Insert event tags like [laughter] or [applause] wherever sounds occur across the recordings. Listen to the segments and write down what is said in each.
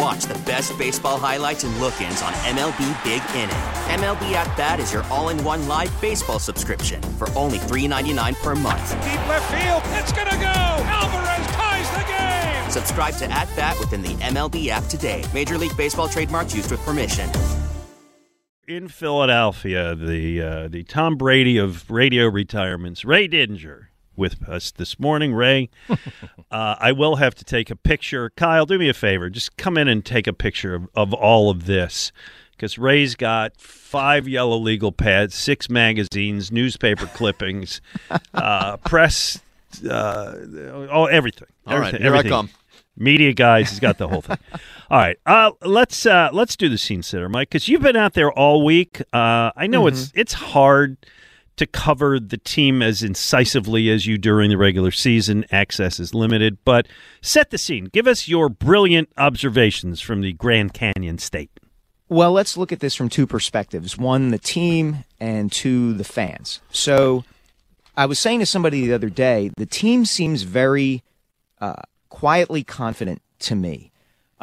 And watch the best baseball highlights and look ins on MLB Big Inning. MLB At Bat is your all in one live baseball subscription for only $3.99 per month. Deep left field, it's going to go. Alvarez ties the game. Subscribe to At Bat within the MLB app today. Major League Baseball trademarks used with permission in Philadelphia, the uh, the Tom Brady of radio retirements, Ray Didinger, with us this morning. Ray, [laughs] uh, I will have to take a picture. Kyle, do me a favor. Just come in and take a picture of, of all of this. Because Ray's got five yellow legal pads, six magazines, newspaper [laughs] clippings, uh, press, uh, oh, everything. All everything, right, here everything. I come. Media guys, he's got the whole thing. [laughs] all right, uh, let's uh, let's do the scene sitter, Mike, because you've been out there all week. Uh, I know Mm-hmm. it's it's hard to cover the team as incisively as you during the regular season. Access is limited, but set the scene. Give us your brilliant observations from the Grand Canyon State. Well, let's look at this from two perspectives one, the team, and two, the fans. So I was saying to somebody the other day, the team seems very uh, quietly confident to me.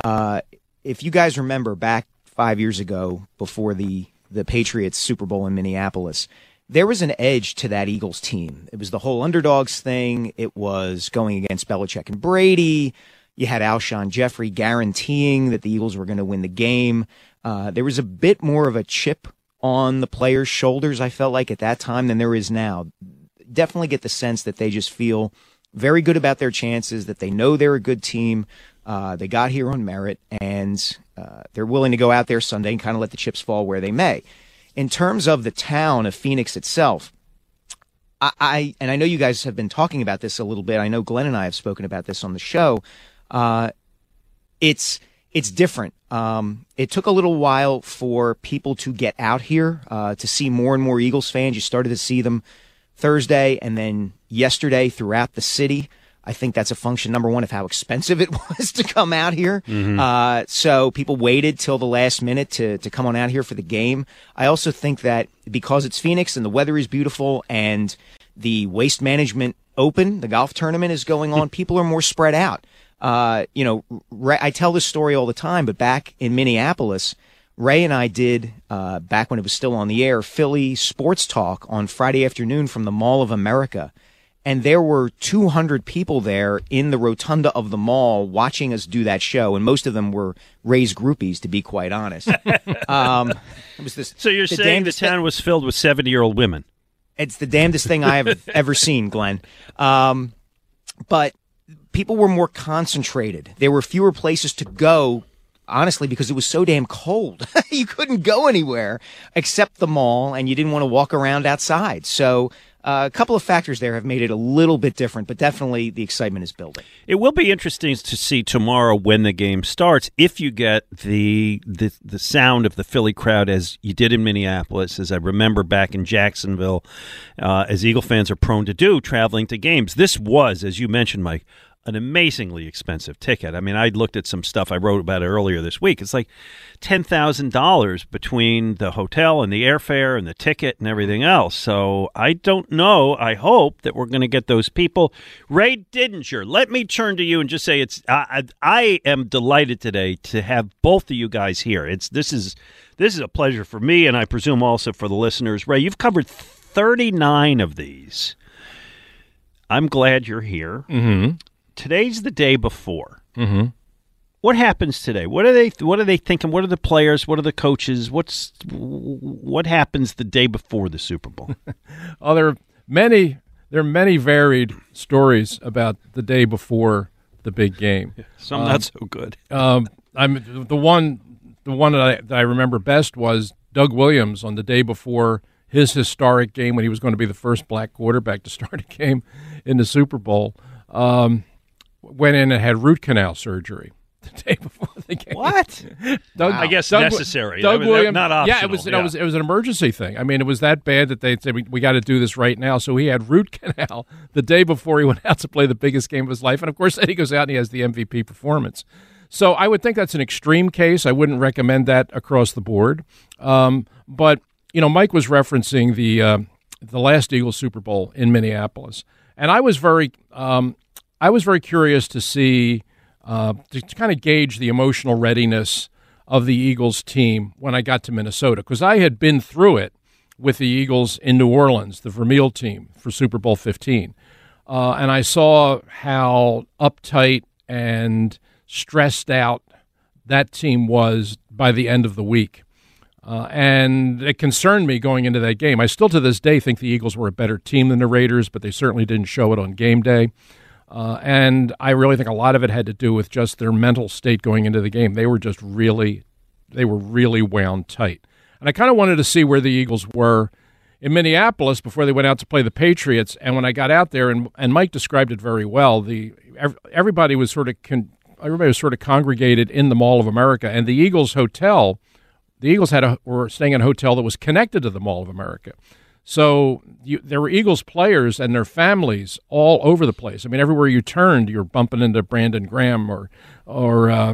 Uh, if you guys remember back five years ago, before the, the Patriots Super Bowl in Minneapolis, there was an edge to that Eagles team. It was the whole underdogs thing. It was going against Belichick and Brady. You had Alshon Jeffery guaranteeing that the Eagles were going to win the game. Uh, there was a bit more of a chip on the players' shoulders, I felt like at that time, than there is now. Definitely get the sense that they just feel very good about their chances, that they know they're a good team. Uh, they got here on merit, and uh, they're willing to go out there Sunday and kind of let the chips fall where they may. In terms of the town of Phoenix itself, I, I and I know you guys have been talking about this a little bit. I know Glenn and I have spoken about this on the show. Uh, it's it's different. Um, it took a little while for people to get out here uh, to see more and more Eagles fans. You started to see them Thursday and then yesterday throughout the city. I think that's a function number one of how expensive it [laughs] was to come out here. Uh, so people waited till the last minute to to come on out here for the game. I also think that because it's Phoenix and the weather is beautiful and the Waste Management Open, the golf tournament is going on, people are more spread out. Uh, you know, Ray, I tell this story all the time, but back in Minneapolis, Ray and I did, uh, back when it was still on the air, Philly Sports Talk on Friday afternoon from the Mall of America. And there were 200 people there in the rotunda of the mall watching us do that show. And most of them were Ray's groupies, to be quite honest. [laughs] um, it was this, So you're the saying the damnedest thing- town was filled with 70 year old women? it's the damnedest thing I have [laughs] ever seen, Glenn. Um, but people were more concentrated. There were fewer places to go, honestly, because it was so damn cold. [laughs] you couldn't go anywhere except the mall, and you didn't want to walk around outside. So uh, a couple of factors there have made it a little bit different, but definitely the excitement is building. It will be interesting to see tomorrow when the game starts if you get the the the sound of the Philly crowd as you did in Minneapolis, as I remember back in Jacksonville, uh, as Eagle fans are prone to do traveling to games. This was, as you mentioned, Mike. An amazingly expensive ticket. I mean, I looked at some stuff I wrote about it earlier this week. It's like ten thousand dollars between the hotel and the airfare and the ticket and everything else. So I don't know. I hope that we're going to get those people. Ray Didinger, let me turn to you and just say it's. I, I I am delighted today to have both of you guys here. It's this is this is a pleasure for me, and I presume also for the listeners. Ray, you've covered thirty nine of these. I'm glad you're here. Mm-hmm. Today's the day before. Mm-hmm. What happens today? What are they? What are they thinking? What are the players? What are the coaches? What's what happens the day before the Super Bowl? [laughs] Oh, there are many there are many varied stories about the day before the big game. Some not so good. Um, I'm the one. The one that I, that I remember best was Doug Williams on the day before his historic game when he was going to be the first black quarterback to start a [laughs] game in the Super Bowl. Um, went in and had root canal surgery [laughs] the day before the game. What? [laughs] Doug, I guess necessary. Doug was- Williams, not Yeah, it was. yeah. It was. It was an emergency thing. I mean, it was that bad that they said we, we got to do this right now. So he had root [laughs] canal the day before he went out to play the biggest game of his life, and of course, then he goes out and he has the MVP performance. So I would think that's an extreme case. I wouldn't recommend that across the board. Um, but you know, Mike was referencing the uh, the last Eagles Super Bowl in Minneapolis, and I was very um, I was very curious to see uh, to, to kind of gauge the emotional readiness of the Eagles team when I got to Minnesota because I had been through it with the Eagles in New Orleans, the Vermeil team for Super Bowl 15. Uh, and I saw how uptight and stressed out that team was by the end of the week. Uh, and it concerned me going into that game. I still to this day think the Eagles were a better team than the Raiders, but they certainly didn't show it on game day. Uh, and I really think a lot of it had to do with just their mental state going into the game. They were just really, they were really wound tight. And I kind of wanted to see where the Eagles were in Minneapolis before they went out to play the Patriots. And when I got out there, and, and Mike described it very well, the everybody was sort of con, everybody was sort of congregated in the Mall of America, and the Eagles hotel. The Eagles had a were staying in a hotel that was connected to the Mall of America. So you, there were Eagles players and their families all over the place. I mean, everywhere you turned, you're bumping into Brandon Graham or, or uh,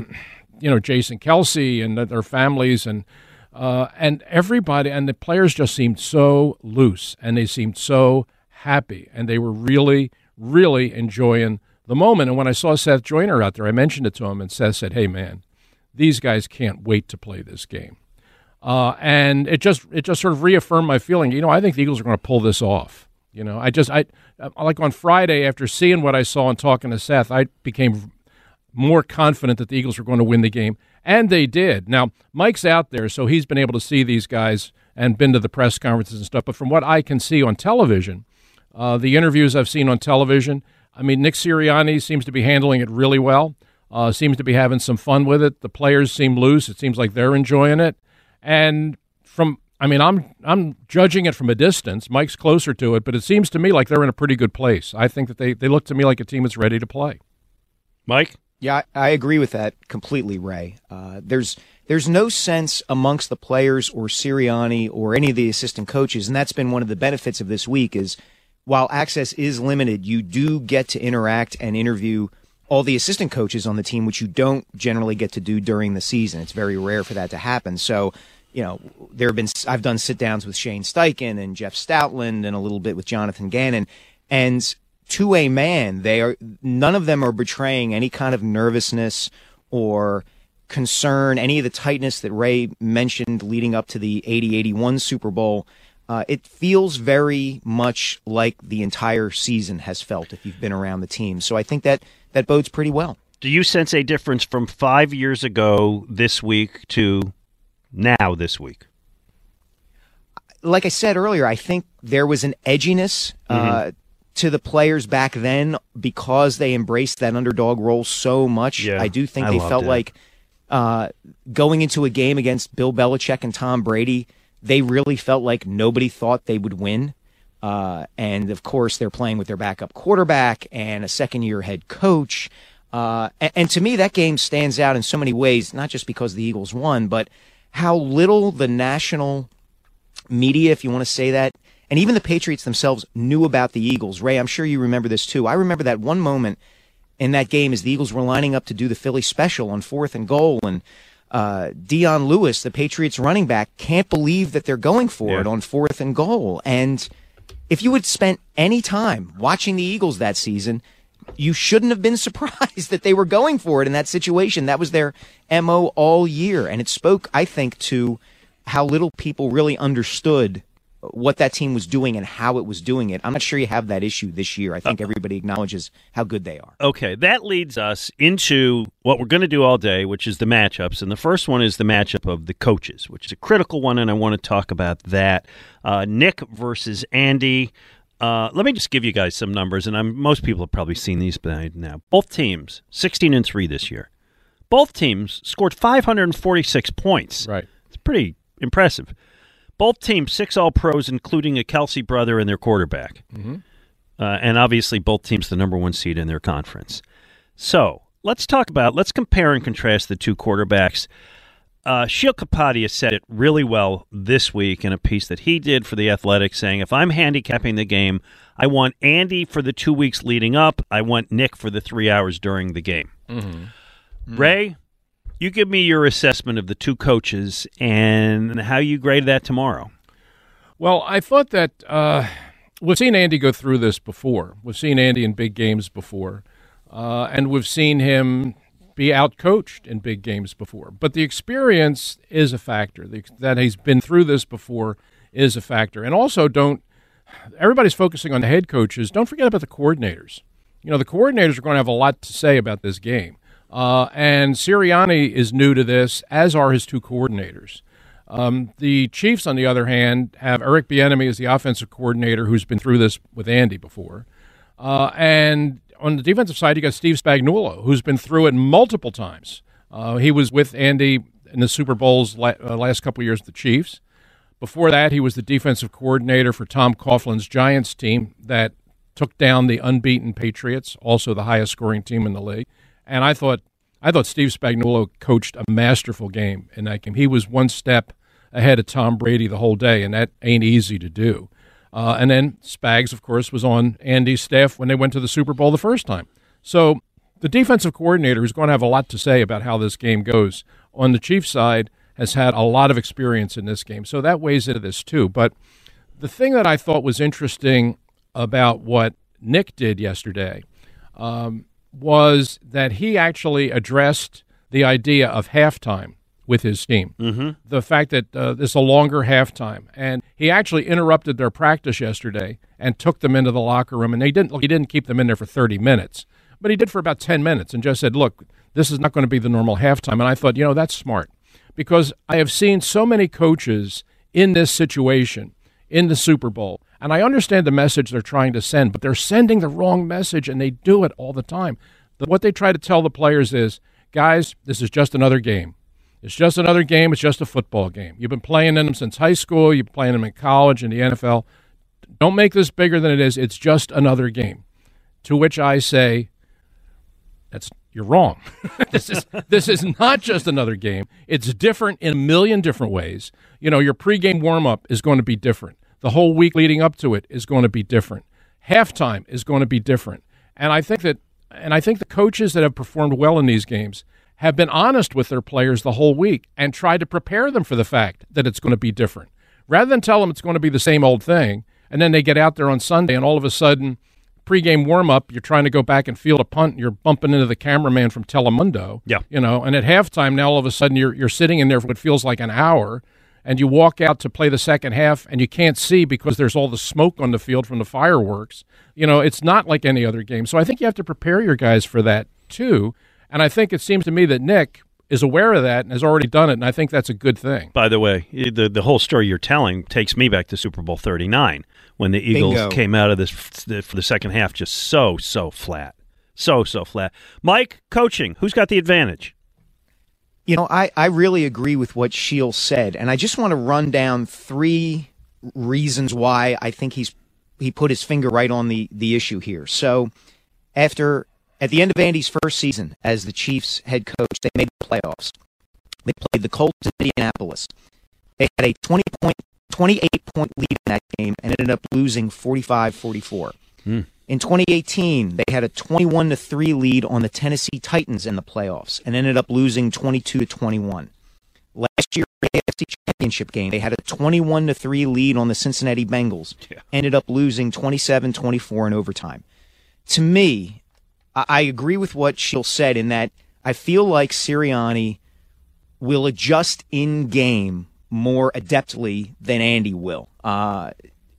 you know, Jason Kelce and their families, and uh, and everybody and the players just seemed so loose and they seemed so happy and they were really, really enjoying the moment. And when I saw Seth Joyner out there, I mentioned it to him, and Seth said, "Hey, man, these guys can't wait to play this game." Uh, and it just it just sort of reaffirmed my feeling. You know, I think the Eagles are going to pull this off. You know, I just I like on Friday after seeing what I saw and talking to Seth, I became more confident that the Eagles were going to win the game, and they did. Now Mike's out there, so he's been able to see these guys and been to the press conferences and stuff. But from what I can see on television, uh, the interviews I've seen on television, I mean, Nick Sirianni seems to be handling it really well. Uh, seems to be having some fun with it. The players seem loose. It seems like they're enjoying it. And from, I mean, I'm I'm judging it from a distance. Mike's closer to it, but it seems to me like they're in a pretty good place. I think that they they look to me like a team that's ready to play. Mike? Yeah, I I agree with that completely, Ray. Uh, there's there's no sense amongst the players or Sirianni or any of the assistant coaches, and that's been one of the benefits of this week. Is while access is limited, you do get to interact and interview all the assistant coaches on the team, which you don't generally get to do during the season. It's very rare for that to happen. So, you know, there have been I've done sit downs with Shane Steichen and Jeff Stoutland and a little bit with Jonathan Gannon, and to a man, they are none of them are betraying any kind of nervousness or concern, any of the tightness that Ray mentioned leading up to the 80-81 Super Bowl. Uh, it feels very much like the entire season has felt if you've been around the team. So I think that that bodes pretty well. Do you sense a difference from five years ago this week to now this week? Like I said earlier, I think there was an edginess uh, to the players back then because they embraced that underdog role so much. Yeah, I do think I they felt it. like uh, going into a game against Bill Belichick and Tom Brady, they really felt like nobody thought they would win. Uh, and of course, they're playing with their backup quarterback and a second year head coach. Uh, and, and to me, that game stands out in so many ways, not just because the Eagles won, but how little the national media, if you want to say that, and even the Patriots themselves knew about the Eagles. Ray, I'm sure you remember this too. I remember that one moment in that game as the Eagles were lining up to do the Philly special on fourth and goal, and uh, Dion Lewis, the Patriots running back, can't believe that they're going for Yeah. it on fourth and goal. And if you had spent any time watching the Eagles that season, you shouldn't have been [laughs] surprised that they were going for it in that situation. That was their MO all year. And it spoke, I think, to how little people really understood what that team was doing and how it was doing it. I'm not sure you have that issue this year. I think everybody acknowledges how good they are. Okay, that leads us into what we're going to do all day, which is the matchups. And the first one is the matchup of the coaches, which is a critical one, and I want to talk about that. Uh, Nick versus Andy. Uh, let me just give you guys some numbers, and I'm, most people have probably seen these by now. Both teams, 16 and 3 this year. Both teams scored 546 points. Right. It's pretty impressive. Both teams, six All Pros, including a Kelce brother and their quarterback. Mm-hmm. Uh, and obviously, both teams the number one seed in their conference. So let's talk about, let's compare and contrast the two quarterbacks. Uh, Sheil Kapadia said it really well this week in a piece that he did for The Athletic, saying, If I'm handicapping the game, I want Andy for the two weeks leading up. I want Nick for the three hours during the game. Mm-hmm. Ray, you give me your assessment of the two coaches and how you grade that tomorrow. Well, I thought that uh, we've seen Andy go through this before. We've seen Andy in big games before, uh, and we've seen him be outcoached in big games before. But the experience is a factor. The, that he's been through this before is a factor. And also, don't everybody's focusing on the head coaches. Don't forget about the coordinators. You know, the coordinators are going to have a lot to say about this game. Uh, and Sirianni is new to this, as are his two coordinators. Um, the Chiefs, on the other hand, have Eric Bieniemy as the offensive coordinator, who's been through this with Andy before, uh, and on the defensive side, you got Steve Spagnuolo, who's been through it multiple times. Uh, he was with Andy in the Super Bowls la- uh, last couple years with the Chiefs. Before that, he was the defensive coordinator for Tom Coughlin's Giants team that took down the unbeaten Patriots, also the highest scoring team in the league. And I thought I thought Steve Spagnuolo coached a masterful game in that game. He was one step ahead of Tom Brady the whole day, and that ain't easy to do. Uh, and then Spags, of course, was on Andy's staff when they went to the Super Bowl the first time. So the defensive coordinator, is going to have a lot to say about how this game goes on the Chiefs side, has had a lot of experience in this game. So that weighs into this too. But the thing that I thought was interesting about what Nick did yesterday um, was that he actually addressed the idea of halftime with his team. Mm-hmm. The fact that uh, it's a longer halftime, and he actually interrupted their practice yesterday and took them into the locker room. And they didn't. He didn't keep them in there for thirty minutes, but he did for about ten minutes, and just said, "Look, this is not going to be the normal halftime." And I thought, you know, that's smart because I have seen so many coaches in this situation in the Super Bowl. And I understand the message they're trying to send, but they're sending the wrong message and they do it all the time. What they try to tell the players is, guys, this is just another game. It's just another game. It's just a football game. You've been playing in them since high school. You've been playing them in college and the NFL. Don't make this bigger than it is. It's just another game. To which I say, that's you're wrong. [laughs] this is this is not just another game. It's different in a million different ways. You know, your pregame warm up is going to be different. The whole week leading up to it is going to be different. Halftime is going to be different. And I think that and I think the coaches that have performed well in these games have been honest with their players the whole week and tried to prepare them for the fact that it's going to be different. Rather than tell them it's going to be the same old thing, and then they get out there on Sunday and all of a sudden, pregame warm up, you're trying to go back and field a punt, and you're bumping into the cameraman from Telemundo. Yeah. You know, and at halftime now all of a sudden you're you're sitting in there for what feels like an hour and you walk out to play the second half and you can't see because there's all the smoke on the field from the fireworks. You know, it's not like any other game. So I think you have to prepare your guys for that too. And I think it seems to me that Nick is aware of that and has already done it, and I think that's a good thing. By the way, the the whole story you're telling takes me back to Super Bowl 39 when the Eagles Bingo. came out of this for the second half just so so flat, so so flat. Mike, coaching, who's got the advantage? You know, I, I really agree with what Shields said, and I just want to run down three reasons why I think he's he put his finger right on the the issue here. So, after at the end of Andy's first season as the Chiefs head coach, they made the playoffs. They played the Colts in Indianapolis. They had a 20 point, 28 point lead in that game and ended up losing 45 44. Hmm. In 2018, they had a 21 to 3 lead on the Tennessee Titans in the playoffs and ended up losing 22 to 21. Last year, AFC Championship game, they had a 21 to 3 lead on the Cincinnati Bengals, ended up losing 27-24 in overtime. To me, I, I agree with what Sheil said in that I feel like Sirianni will adjust in game more adeptly than Andy will. Uh,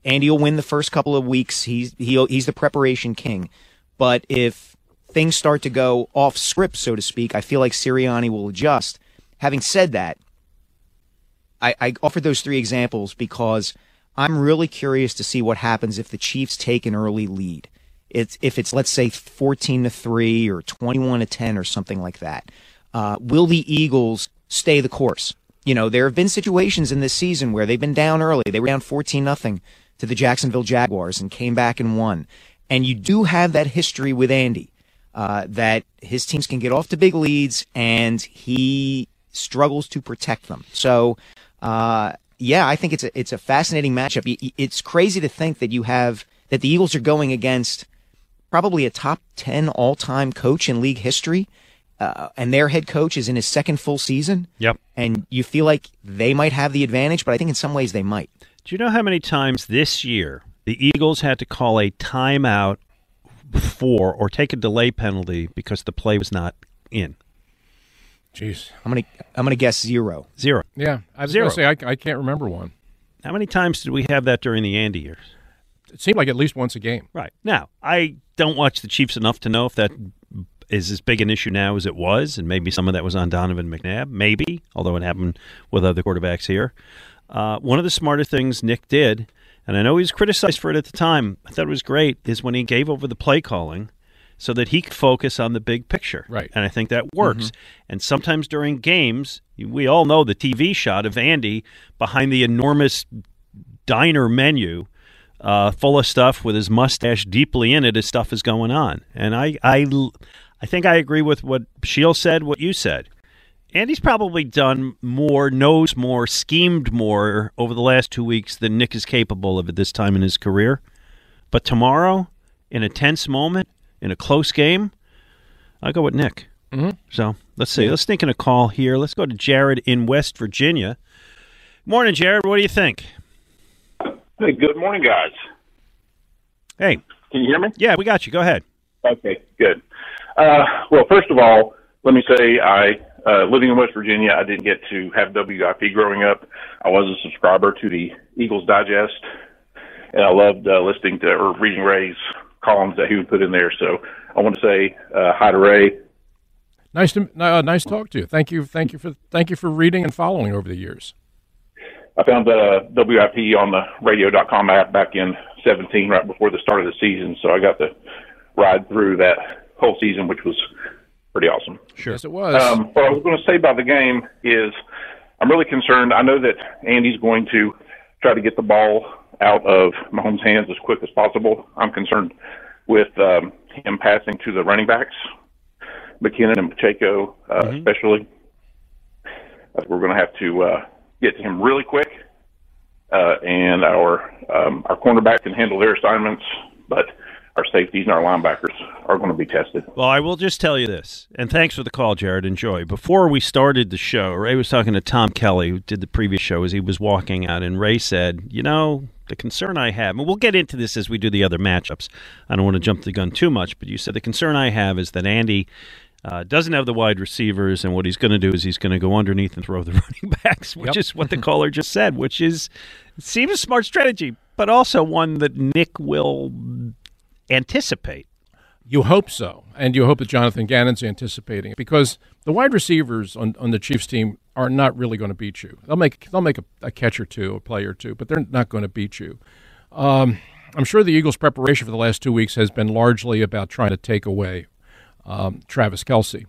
Andy will win the first couple of weeks. He's he he's the preparation king. But if things start to go off script, so to speak, I feel like Sirianni will adjust. Having said that, I, I offered those three examples because I'm really curious to see what happens if the Chiefs take an early lead. It's if it's let's say 14 to three or 21 to 10 or something like that. Uh, will the Eagles stay the course? You know, there have been situations in this season where they've been down early. They were down 14 nothing to the Jacksonville Jaguars and came back and won. And you do have that history with Andy uh, that his teams can get off to big leads and he struggles to protect them. So, uh, yeah, I think it's a it's a fascinating matchup. It's crazy to think that you have that the Eagles are going against probably a top ten all time coach in league history, uh, and their head coach is in his second full season. Yep. And you feel like they might have the advantage, but I think in some ways they might. Do you know how many times this year the Eagles had to call a timeout for or take a delay penalty because the play was not in? Jeez. I'm gonna I'm gonna guess zero. Zero. Yeah, I was Zero. going to say I, I can't remember one. How many times did we have that during the Andy years? It seemed like at least once a game. Right. Now, I don't watch the Chiefs enough to know if that is as big an issue now as it was, and maybe some of that was on Donovan McNabb, maybe, although it happened with other quarterbacks here. Uh, one of the smarter things Nick did, and I know he was criticized for it at the time, I thought it was great, is when he gave over the play calling so that he could focus on the big picture. Right. And I think that works. And sometimes during games, we all know the TV shot of Andy behind the enormous diner menu uh, full of stuff with his mustache deeply in it as stuff is going on. And I, I, I think I agree with what Sheil said, what you said. Andy's probably done more, knows more, schemed more over the last two weeks than Nick is capable of at this time in his career. But tomorrow, in a tense moment, in a close game, I go with Nick. Mm-hmm. So let's see. Let's think in a call here. Let's go to Jared in West Virginia. Morning, Jared. What do you think? Hey, good morning, guys. Hey, Can you hear me? yeah, we got you. Go ahead. Okay, good. Uh, well, first of all, let me say I, uh, living in West Virginia, I didn't get to have WIP growing up. I was a subscriber to the Eagles Digest, and I loved uh, listening to or reading Ray's columns that he would put in there. So I want to say uh, hi to Ray. Nice to uh, nice to talk to you. Thank you, thank you for thank you for reading and following over the years. I found uh, WIP on the radio.com app back in 17, right before the start of the season. So I got to ride through that whole season, which was pretty awesome. Sure. Yes, it was. Um, what I was going to say about the game is I'm really concerned. I know that Andy's going to try to get the ball out of Mahomes' hands as quick as possible. I'm concerned with um, him passing to the running backs, McKinnon and Pacheco, uh, especially. Uh, we're going to have to uh, get to him really quick, uh, and our um, our cornerback can handle their assignments, but our safeties and our linebackers are going to be tested. Well, I will just tell you this, and thanks for the call, Jared. Enjoy. Before we started the show, Ray was talking to Tom Kelly, who did the previous show, as he was walking out, and Ray said, "You know, the concern I have, and we'll get into this as we do the other matchups. I don't want to jump the gun too much, but you said the concern I have is that Andy." Uh, doesn't have the wide receivers, and what he's going to do is he's going to go underneath and throw the [laughs] running backs, which Yep. is what the caller just said, which is seems a smart strategy, but also one that Nick will anticipate. You hope so, and you hope that Jonathan Gannon's anticipating it because the wide receivers on, on the Chiefs team are not really going to beat you. They'll make they'll make a, a catch or two, a play or two, but they're not going to beat you. Um, I'm sure the Eagles' preparation for the last two weeks has been largely about trying to take away um, Travis Kelce,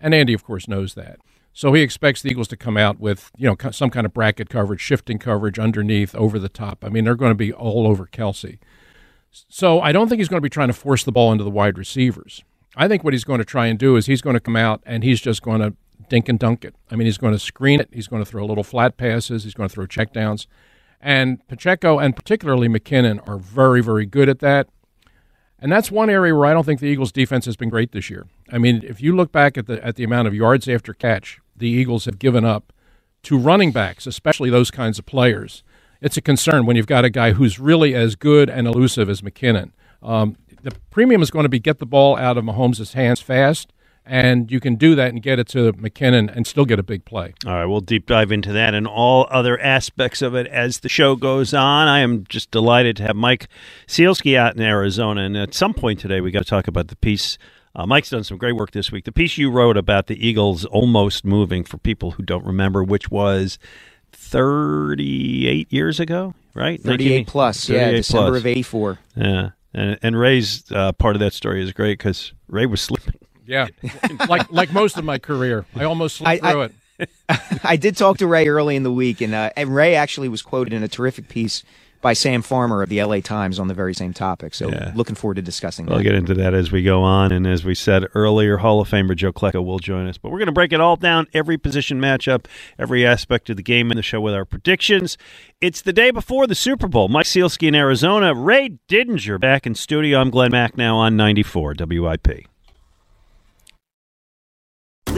and Andy, of course, knows that. So he expects the Eagles to come out with you know some kind of bracket coverage, shifting coverage underneath, over the top. I mean, they're going to be all over Kelce. So I don't think he's going to be trying to force the ball into the wide receivers. I think what he's going to try and do is he's going to come out and he's just going to dink and dunk it. I mean, he's going to screen it. He's going to throw little flat passes. He's going to throw checkdowns. And Pacheco and particularly McKinnon are very, very good at that. And that's one area where I don't think the Eagles' defense has been great this year. I mean, if you look back at the at the amount of yards after catch the Eagles have given up to running backs, especially those kinds of players, it's a concern when you've got a guy who's really as good and elusive as McKinnon. Um, the premium is going to be get the ball out of Mahomes' hands fast, and you can do that and get it to McKinnon and still get a big play. All right, we'll deep dive into that and all other aspects of it as the show goes on. I am just delighted to have Mike Sielski out in Arizona, and at some point today, we got to talk about the piece. Uh, Mike's done some great work this week. The piece you wrote about the Eagles almost moving, for people who don't remember, which was 38 years ago, right? 38 19 plus, yeah, 38 December plus. of 84. Yeah, and and Ray's uh, part of that story is great because Ray was sleeping. Yeah, [laughs] like like most of my career, I almost slipped I- through I- it. [laughs] I did talk to Ray early in the week, and, uh, and Ray actually was quoted in a terrific piece by Sam Farmer of the LA Times on the very same topic. So Yeah. looking forward to discussing that. We'll get into that as we go on. And as we said earlier, Hall of Famer Joe Klecko will join us. But we're going to break it all down, every position matchup, every aspect of the game in the show with our predictions. It's the day before the Super Bowl. Mike Sielski in Arizona. Ray Didinger back in studio. I'm Glenn Macnow on 94 WIP.